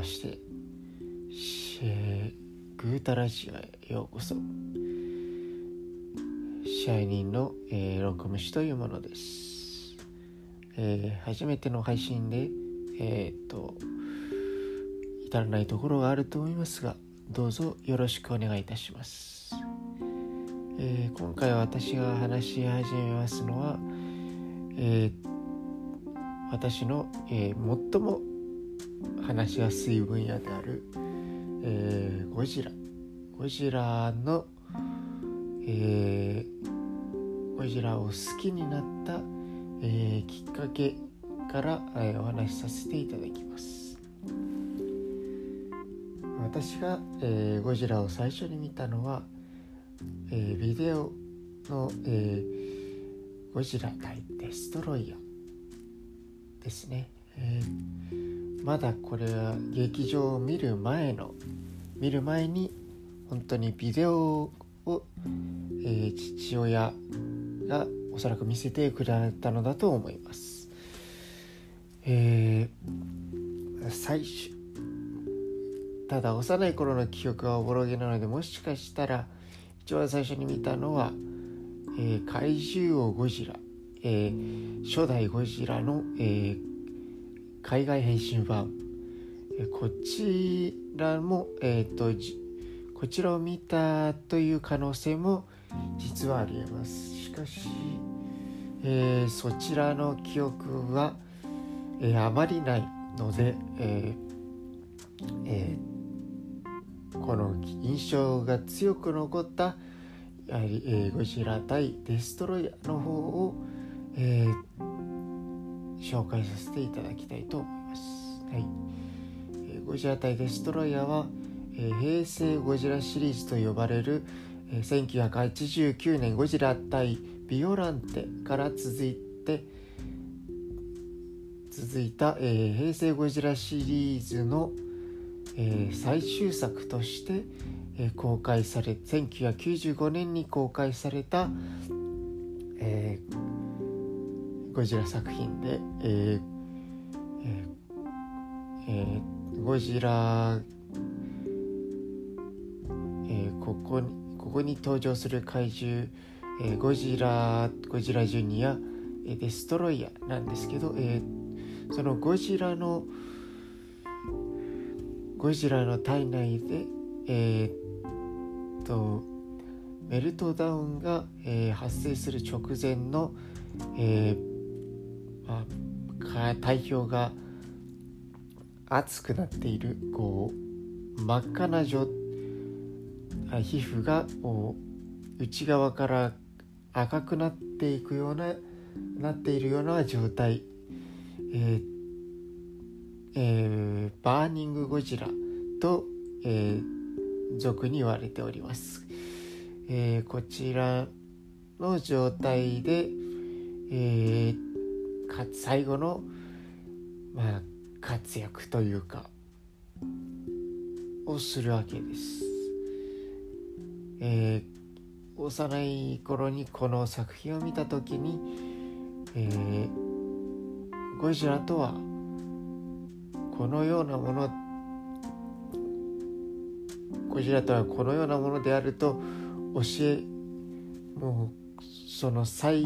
ましてグータラジオへようこそ。支配人の、えー、ロンコムシというものです、えー、初めての配信でえー、っと至らないところがあると思いますがどうぞよろしくお願いいたします、えー、今回私が話し始めますのは、え、私の、え、最も話しやすい分野である、えー、ゴジラ。ゴジラの、えー、ゴジラを好きになった、えー、きっかけから、え、お話しさせていただきます。私が、え、ゴジラを最初に見たのは、え、ビデオの、え、ゴジラ対デストロイヤーですね、えー、まだこれは劇場を見る前の見る前に本当にビデオを、えー、父親がおそらく見せてくれたのだと思います。えー、最初ただ幼い頃の記憶はおぼろげなのでもしかしたら一番最初に見たのは、えー、怪獣王ゴジラ、えー、初代ゴジラの、えー、海外変身版、こちらも、えーと、こちらを見たという可能性も実はありえます。しかし、えー、そちらの記憶は、えー、あまりないので、えーえー、この印象が強く残ったやはり、えー、ゴジラ対デストロイヤーの方を、えー、紹介させていただきたいと思います。はいえー、ゴジラ対デストロイヤーは、え平成ゴジラシリーズと呼ばれる、え1989年ゴジラ対ビオランテから続いて続いた、え平成ゴジラシリーズの、え最終作として、え公開され1995年に公開された、えー、ゴジラ作品で、えーえーえ、ゴジラえここにここに登場する怪獣、えー、ゴジラゴジラジュニア、えー、デストロイヤーなんですけど、えー、そのゴジラのゴジラの体内でえー、っとメルトダウンが、えー、発生する直前の、えーあ、体表が熱くなっているこう真っ赤な状皮膚が内側から赤くなっていくようななっているような状態、えーえー、バーニングゴジラと、えー、俗に言われております、えー、こちらの状態で、えー、最後の、まあ、活躍というかをするわけです。えー、幼い頃にこの作品を見た時に、えー、ゴジラとはこのようなものゴジラとはこのようなものであると教えもうその最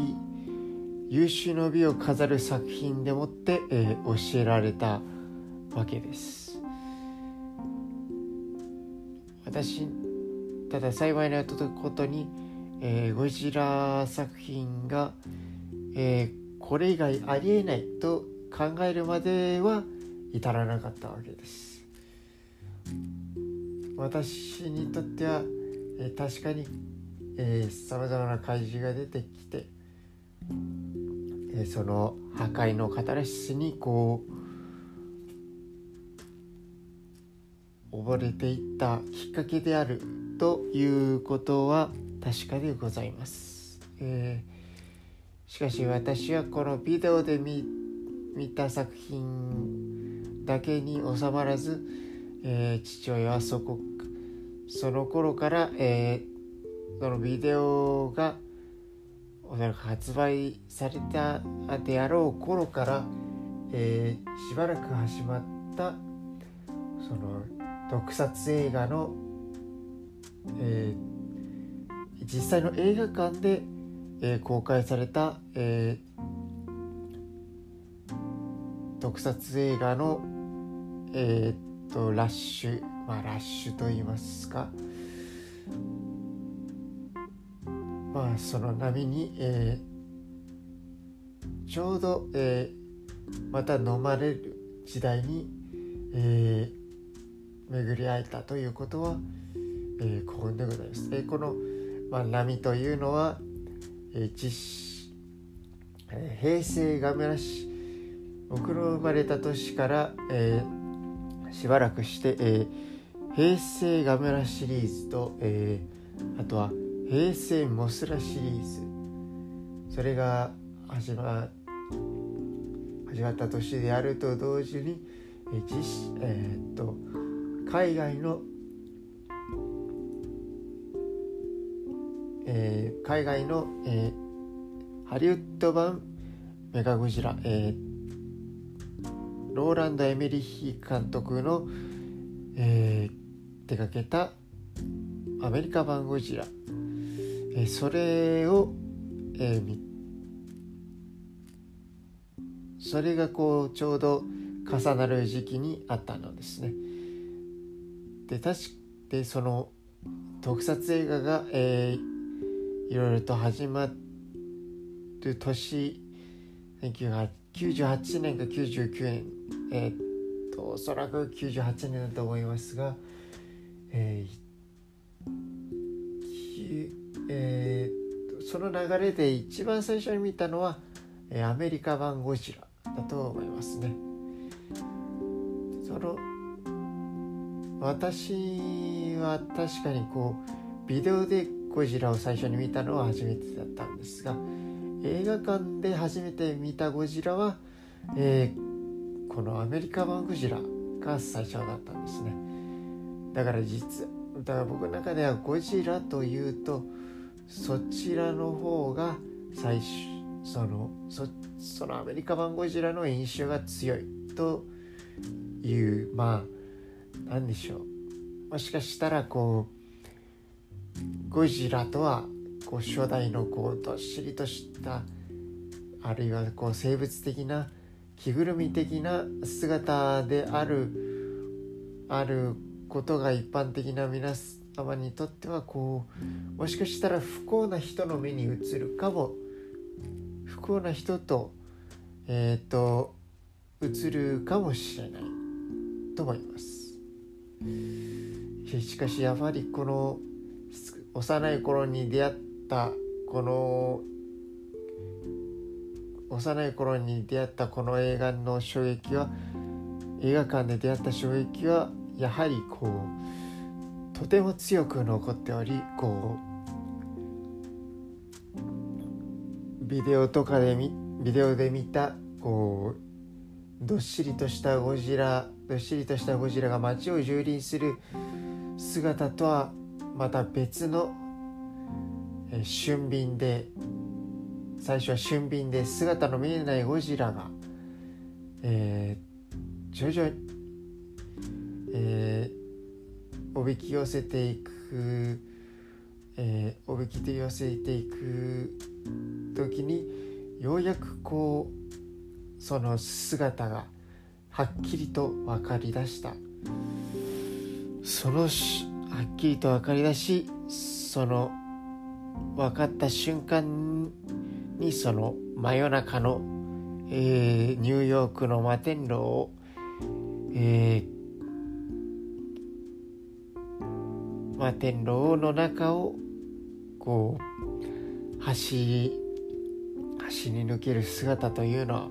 優秀の美を飾る作品でもって、えー、教えられたわけです。私ただ幸いなことに、えー、ゴジラ作品が、えー、これ以外ありえないと考えるまでは至らなかったわけです。私にとっては、えー、確かにさまざまな怪獣が出てきて、えー、その破壊のカタルシスにこう溺れていったきっかけであるということは確かでございます、えー、しかし私はこのビデオで見見た作品だけに収まらず、えー、父親はそこその頃から、えー、そのビデオがおそらく発売されたであろう頃から、えー、しばらく始まったその特撮映画の、えー、実際の映画館で、えー、公開された、えー、特撮映画の、えー、っとラッシュまあラッシュと言いますかまあその波に、えー、ちょうど、えー、また飲まれる時代に、えー、巡り会えたということは、えー、幸運でございます。えー、この、まあ、波というのは、えー実え、平成がめらし僕の生まれた年から、えー、しばらくして、えー、平成ガメラシリーズと、えー、あとは平成モスラシリーズ。それが始ま始まった年であると同時に、え実えー、っと海外の、えー、海外の、えー、ハリウッド版メガゴジラ、えー、ローランド・エミリヒ監督の、えー、手掛けたアメリカ版ゴジラ、え、それを、えー、それがこうちょうど重なる時期にあったのですね。で確でその特撮映画が、えー、いろいろと始まる年1998年か99年えー、っとおそらく98年だと思いますが、えーえー、その流れで一番最初に見たのは、えアメリカ版ゴジラだと思いますね。その私は確かにこうビデオでゴジラを最初に見たのは初めてだったんですが映画館で初めて見たゴジラは、えー、このアメリカ版ゴジラが最初だったんですねだから実だから僕の中ではゴジラというとそちらの方が最初そのそそのアメリカ版ゴジラの印象が強いというまあ何でしょう。もしかしたらこうゴジラとはこう初代のこうどっしりとしたあるいはこう生物的な着ぐるみ的な姿であるあることが一般的な皆様にとってはこうもしかしたら不幸な人の目に映るかも不幸な人とえっ、ー、と映るかもしれないと思います。しかしやはりこの幼い頃に出会ったこの幼い頃に出会ったこの映画の衝撃は映画館で出会った衝撃はやはりこうとても強く残っておりこうビデオとかでビデオで見たこうどっしりとしたゴジラどっしりとしたゴジラが街を蹂躙する姿とはまた別の、え俊敏で最初は俊敏で姿の見えないゴジラが、えー、徐々に、えー、おびき寄せていく、えー、おびき寄せていく時にようやくこうその姿がはっきりと分かりだした。そのはっきりと分かりだしその分かった瞬間にその真夜中の、えー、ニューヨークの摩天楼を、えー、摩天楼の中をこう走り走り抜ける姿というのは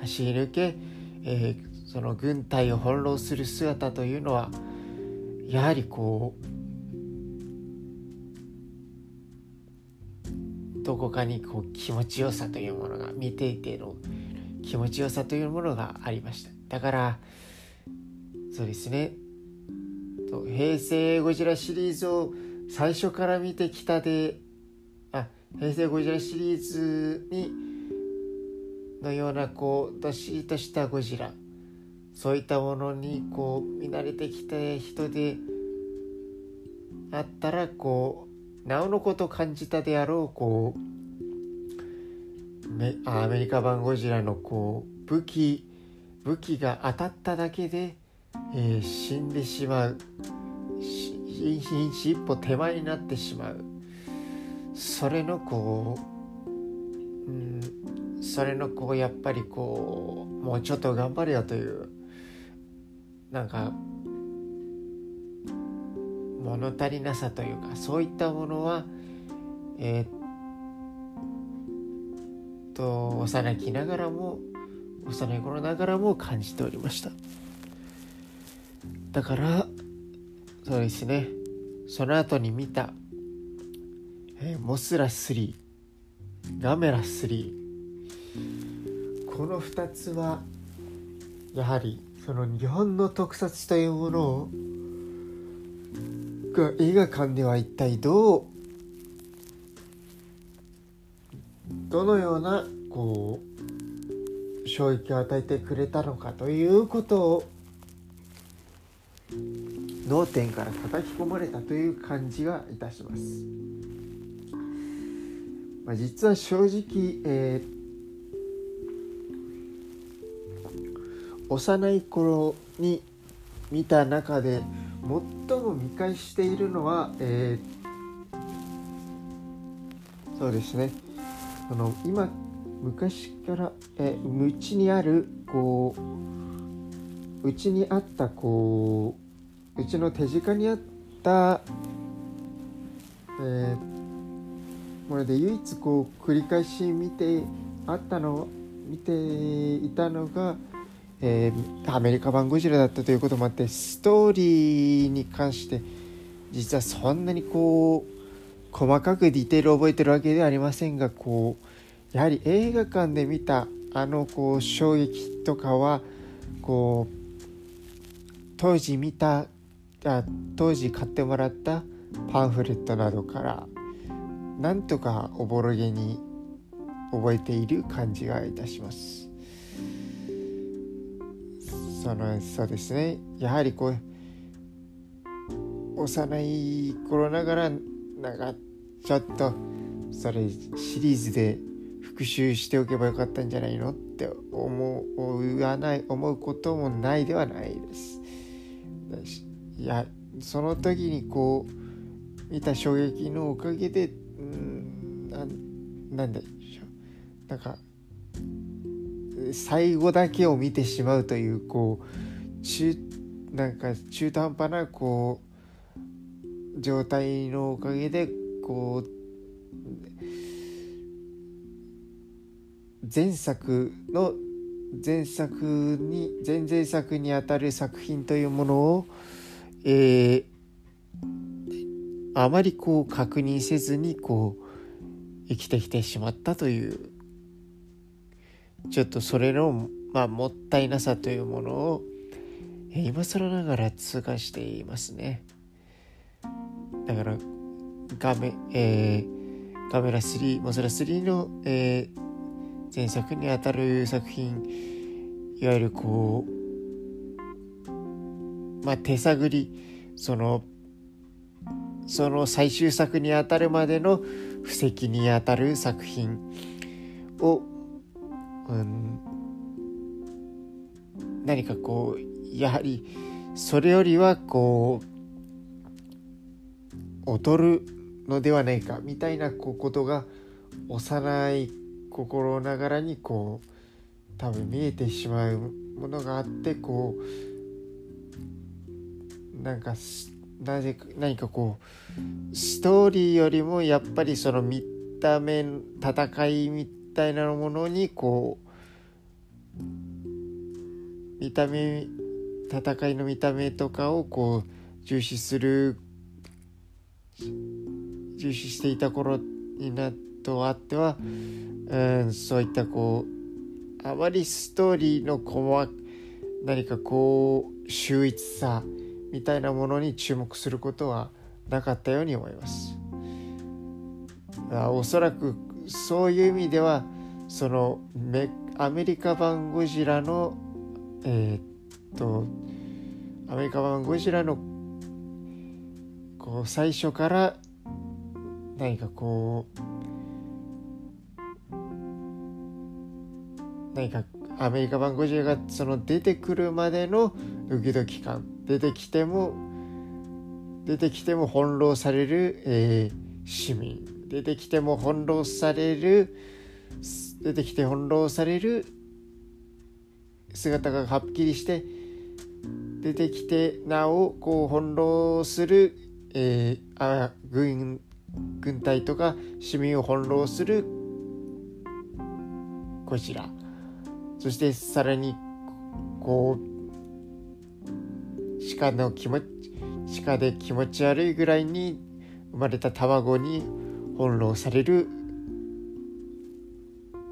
走り抜け、えー、その軍隊を翻弄する姿というのはやはりこうどこかにこう気持ちよさというものが見ていての気持ちよさというものがありました。だからそうですね。平成ゴジラシリーズを最初から見てきたであ平成ゴジラシリーズにのようなこうどっしりとしたゴジラ。そういったものにこう見慣れてきた人であったらこうなおのこと感じたであろうこうアメリカ版ゴジラのこう武器武器が当たっただけで、えー、死んでしまう一歩手前になってしまう。それのこう、うん、それのこうやっぱりこうもうちょっと頑張れよというなんか物足りなさというかそういったものはえー、っと幼きながらも幼い頃ながらも感じておりました。だからそうですね。その後に見た、えー、モスラ3ガメラ3この2つはやはりその日本の特撮というものをが映画館では一体どうどのようなこう衝撃を与えてくれたのかということを脳天から叩き込まれたという感じがいたします。まあ、実は正直、えー、幼い頃に見た中で最も見返しているのは、えー、そうですねその今昔からえうちにあるこううちにあったこううちの手近にあった、えー、もので唯一こう繰り返し見てあったの見ていたのがえー、アメリカ版ゴジラだったということもあってストーリーに関して実はそんなにこう細かくディテールを覚えてるわけではありませんがこうやはり映画館で見たあのこう衝撃とかはこう当時見たあ当時買ってもらったパンフレットなどからなんとかおぼろげに覚えている感じがいたします。そのそうですねやはりこう幼い頃ながらなんかちょっとそれシリーズで復習しておけばよかったんじゃないのって思うわない思うこともないではないです。いやその時にこう見た衝撃のおかげでうんななんでしょう。なんか最後だけを見てしまうというこう中なんか中途半端なこう状態のおかげでこう前作の前作に前々作にあたる作品というものを、えー、あまりこう確認せずにこう生きてきてしまったというちょっとそれの、まあ、もったいなさというものを今更ながら痛感していますね。だから画面、えー、カメラ3モスラ3の、えー、前作にあたる作品いわゆるこうまあ手探りそのその最終作にあたるまでの布石にあたる作品をうん、何かこうやはりそれよりはこう劣るのではないかみたいなこうことが幼い心ながらにこう多分見えてしまうものがあってこうなんかなぜ何かこうストーリーよりもやっぱりその見た目戦いみたいなものにこう見た目戦いの見た目とかをこう重視する重視していた頃になとあっては、うん、そういったこうあまりストーリーの細何かこう秀逸さみたいなものに注目することはなかったように思います。おそらくそういう意味ではそのアメリカ版ゴジラの、えー、ー、とアメリカ版ゴジラのこう最初から何かこう何かアメリカ版ゴジラがその出てくるまでのドキドキ感出てきても出てきても翻弄される、えー、市民。出てきても翻弄される出てきて翻弄される姿がはっきりして出てきてなおこう翻弄する、えー、あ軍軍隊とか市民を翻弄するこちら。そしてさらにこう鹿の気持ち鹿で気持ち悪いぐらいに生まれた卵に翻弄される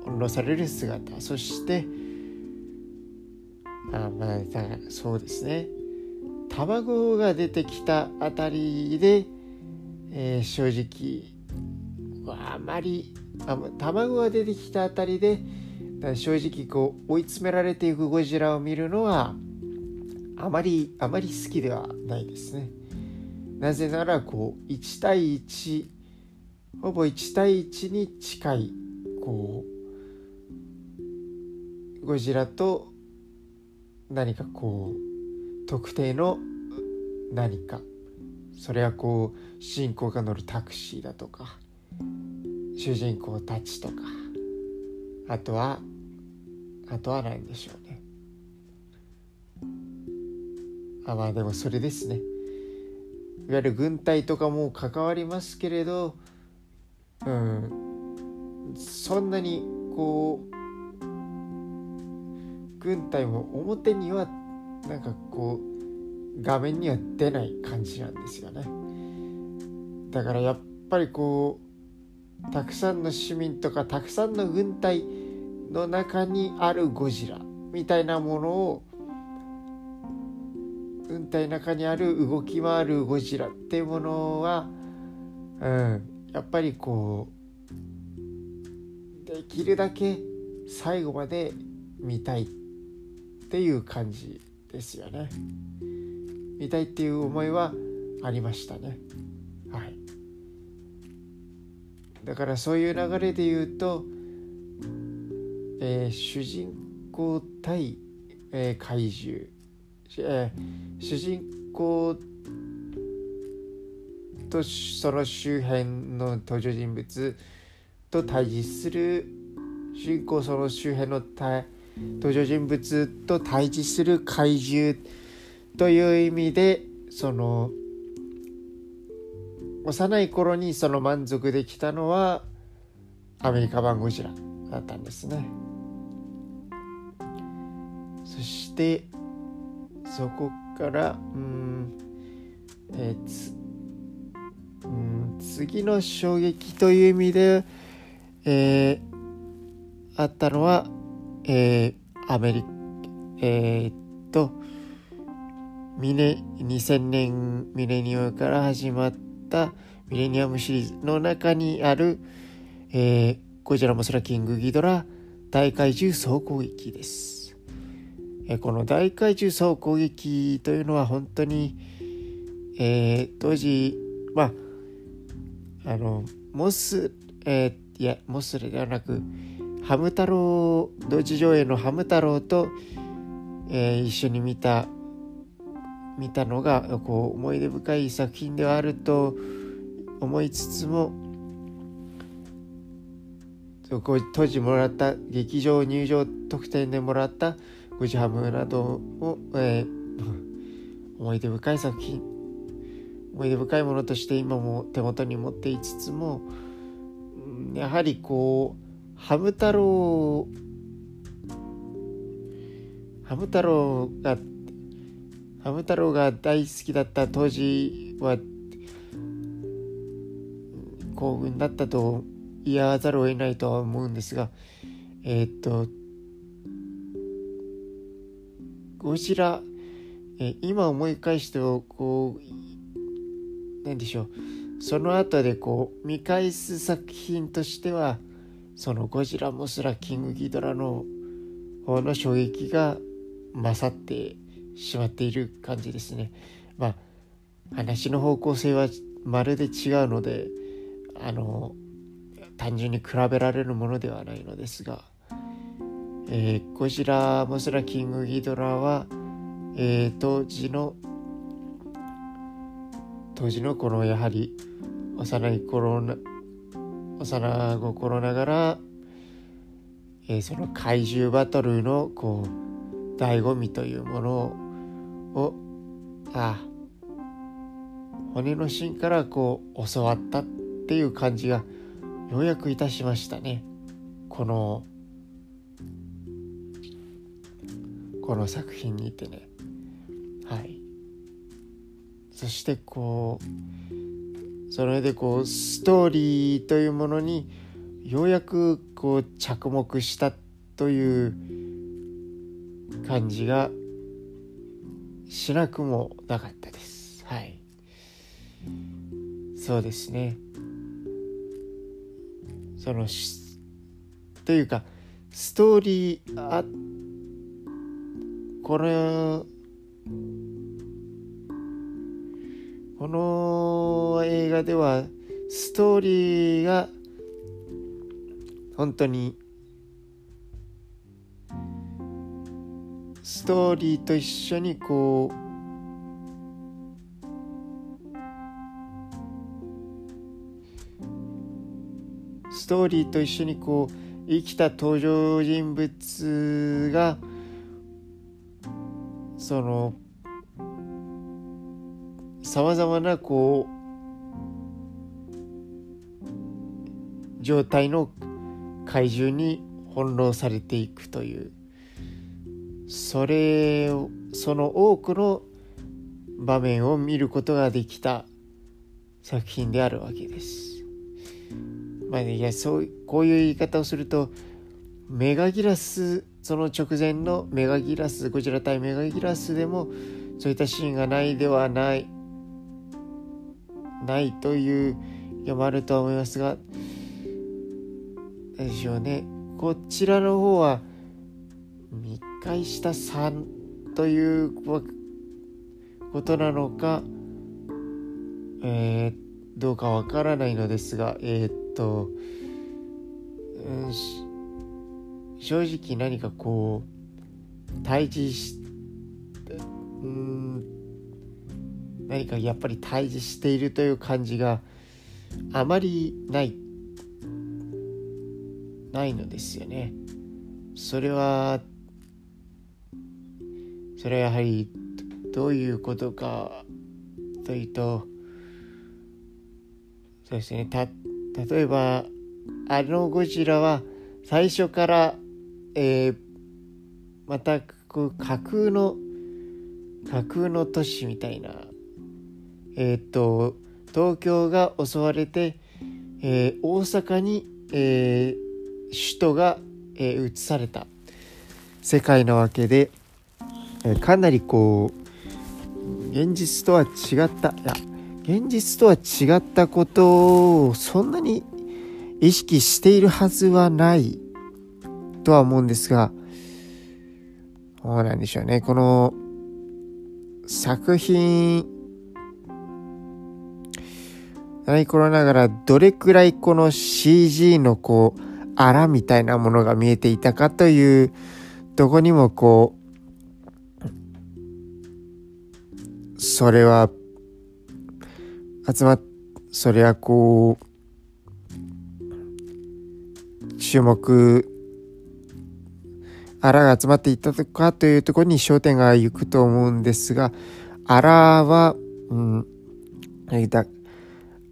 翻弄される姿。そしてあまあそうですね。卵が出てきたあたりで、えー、正直あまりあ卵が出てきたあたりで正直こう追い詰められていくゴジラを見るのはあまりあまり好きではないですね。なぜならこう1対1ほぼ1対1に近いこうゴジラと何かこう特定の何か。それはこう主人公が乗るタクシーだとか主人公たちとか。あとはあとは何でしょう。あまあでもそれですね。いわゆる軍隊とかも関わりますけれどうんそんなにこう軍隊も表にはなんかこう画面には出ない感じなんですよね。だからやっぱりこうたくさんの市民とかたくさんの軍隊の中にあるゴジラみたいなものを軍隊の中にある動き回るゴジラっていうものは、うん、やっぱりこうできるだけ最後まで見たいっていう感じですよね。見たいっていう思いはありましたね。はい。だからそういう流れで言うと、えー、主人公対、えー、怪獣、えー、主人公とその周辺の登場人物と対峙する主人公その周辺の登場人物と対峙する怪獣という意味でその幼い頃にその満足できたのはアメリカ版ゴジラだったんですね。そしてそこからうんえー、つうん次の衝撃という意味で、えー、あったのはえー、アメリカ、えー、っと、ミネ、2000年ミレニアムから始まったミレニアムシリーズの中にある、えー、ゴジラモスラキングギドラ大怪獣総攻撃です。この大怪獣総攻撃というのは本当に、えー、当時、まあ、あの、モス、えー、いや、モスレではなく、ハム太郎同時上映のハム太郎と、えー、一緒に見た見たのがこう思い出深い作品ではあると思いつつも当時もらった劇場入場特典でもらったゴジハムなどを、えー、思い出深い作品。思い出深いものとして今も手元に持っていつつもやはりこうハム太郎ハム太郎がハム太郎が大好きだった当時は幸運だったと言わざるを得ないとは思うんですがえー、っとゴジラ、え今思い返してこう何でしょうその後でこう見返す作品としてはそのゴジラモスラキングギドラの方の衝撃が勝ってしまっている感じですね。まあ話の方向性はまるで違うのであの単純に比べられるものではないのですが、えー、ゴジラ・モスラ・キング・ギドラは、えー、当時の当時のこのやはり幼い頃な幼心ながら、えー、その怪獣バトルのこう醍醐味というものをあ骨の芯からこう教わったっていう感じがようやくいたしましたね。このこの作品にいてね。はい。そしてこうそれでこうストーリーというものにようやくこう着目したという感じがしなくもなかったです。はい。そうですね。そのしというかストーリーあこのこの映画ではストーリーが本当にストーリーと一緒にこうストーリーと一緒にこう生きた登場人物がそのさまざまなこう状態の怪獣に翻弄されていくというそれをその多くの場面を見ることができた作品であるわけです。まあね、いやそうこういう言い方をするとメガギラスその直前のメガギラスゴジラ対メガギラスでもそういったシーンがないではないないという読まあるとは思いますが何でしょうね。こちらの方は密会した3ということなのか、えー、どうかわからないのですがえー、と、うん、正直何かこう対峙しうん何かやっぱり対峙しているという感じがあまりないないのですよね。それはそれはやはりどういうことかというとそうですねた例えばあのゴジラは最初から、えー、またこう架空の架空の都市みたいなえっ、と東京が襲われて、えー、大阪に、えー、首都が、えー、移された。世界なわけで、えー、かなりこう現実とは違った。いや現実とは違ったことをそんなに意識しているはずはない。とは思うんですが、どうなんでしょうね。この作品、何頃ながらどれくらいこの CG のこう、あらみたいなものが見えていたかというどこにもこう、それは集まっそれはこう注目あらが集まっていったとかというところに焦点が行くと思うんですがあらは、うん、だ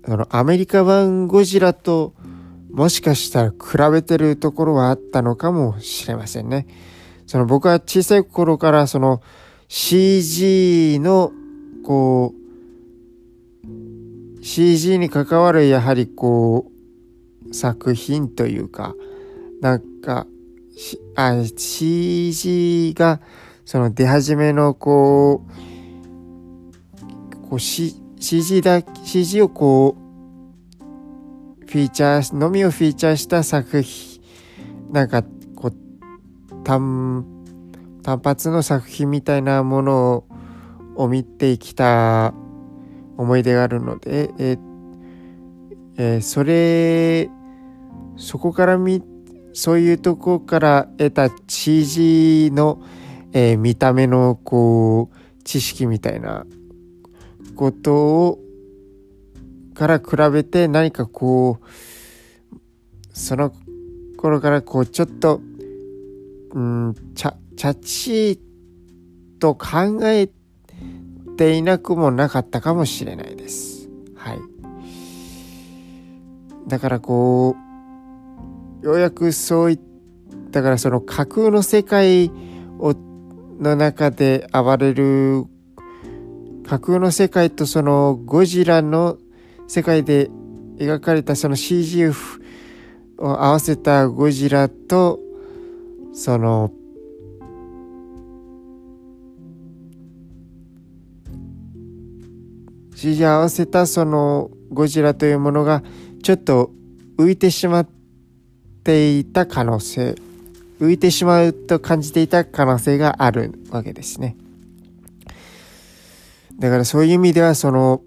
あのアメリカ版ゴジラともしかしたら比べてるところはあったのかもしれませんね。その僕は小さい頃からその CG のこう CG に関わるやはりこう作品というかなんかあ CG がその出始めのこうこう、C、CG だ CG をこうフィーチャーのみをフィーチャーした作品なんかこう単単発の作品みたいなものを見てきた思い出があるので、ええ、それそこから見てそういうとこから得た CG の、えー、見た目のこう知識みたいなことをから比べて何かこうその頃からこうちょっとうんちゃチャチと考えていなくもなかったかもしれないです。はい。だからこうようやくそういったからその架空の世界をの中で暴れる架空の世界とそのゴジラの世界で描かれたその CG を合わせたゴジラとその CG 合わせたそのゴジラというものがちょっと浮いてしまっていた可能性浮いてしまうと感じていた可能性があるわけですね。だからそういう意味ではその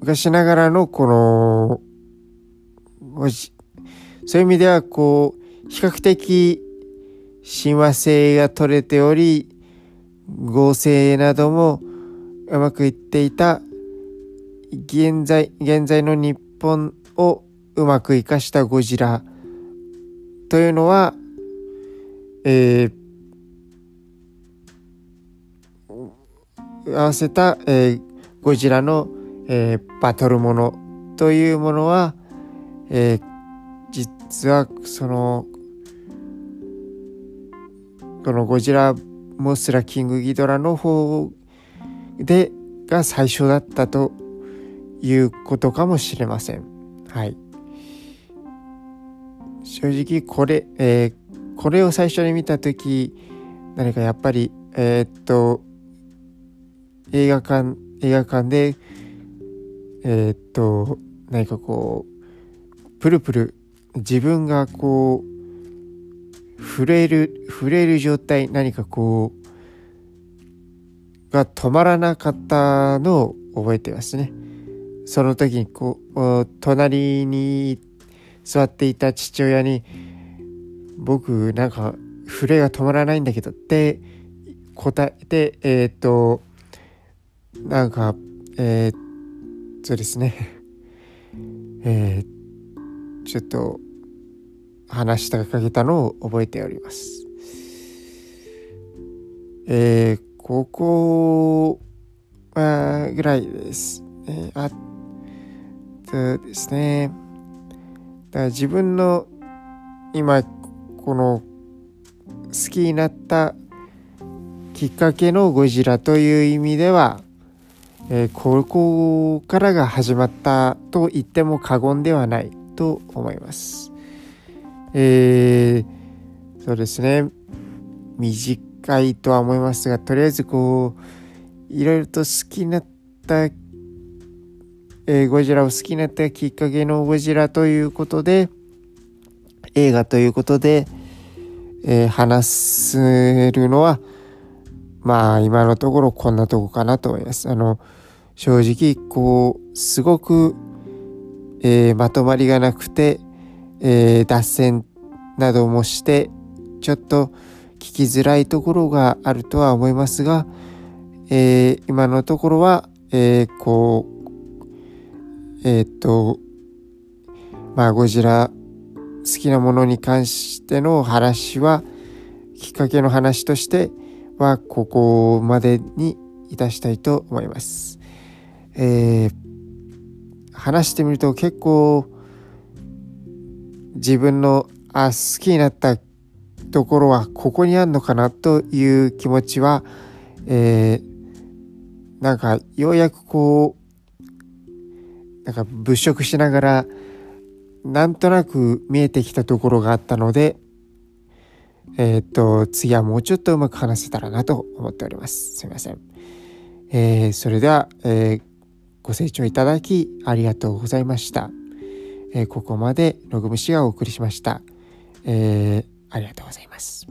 昔ながらのこの、そういう意味ではこう、比較的親和性が取れており、合成などもうまくいっていた現在、現在の日本をうまく活かしたゴジラというのは、えー、合わせた、えー、ゴジラのえー、バトルものというものは、えー、実はそのこのゴジラモスラキングギドラの方でが最初だったということかもしれません。はい。正直これ、えー、これを最初に見た時何かやっぱりえー、っと映画館映画館でえー、っと何かこうプルプル自分がこう震える震える状態何かこうが止まらなかったのを覚えてますね。その時にこう隣に座っていた父親に僕なんか震えが止まらないんだけどって答えてえー、っとなんかえー、っそうですね。えー、ちょっと話したかけたのを覚えております。えー、ここはぐらいです、えー、あとですね。だから自分の今この好きになったきっかけのゴジラという意味ではえー、ここからが始まったと言っても過言ではないと思います。えー、そうですね短いとは思いますがとりあえずこういろいろと好きになった、えー、ゴジラを好きになったきっかけのゴジラということで映画ということで、えー、話せるのはまあ今のところこんなとこかなと思います。あの正直こうすごく、えー、まとまりがなくて、えー、脱線などもしてちょっと聞きづらいところがあるとは思いますが、えー、今のところは、えー、こうえっとまあゴジラ好きなものに関しての話はきっかけの話としてはここまでにいたしたいと思います。えー、話してみると結構自分のあ好きになったところはここにあるのかなという気持ちは、えー、なんかようやくこうなんか物色しながらなんとなく見えてきたところがあったのでえー、っと次はもうちょっとうまく話せたらなと思っておりますすいません、えー、それでは、えーご清聴いただきありがとうございました。えー、ここまでログムシがお送りしました。えー、ありがとうございます。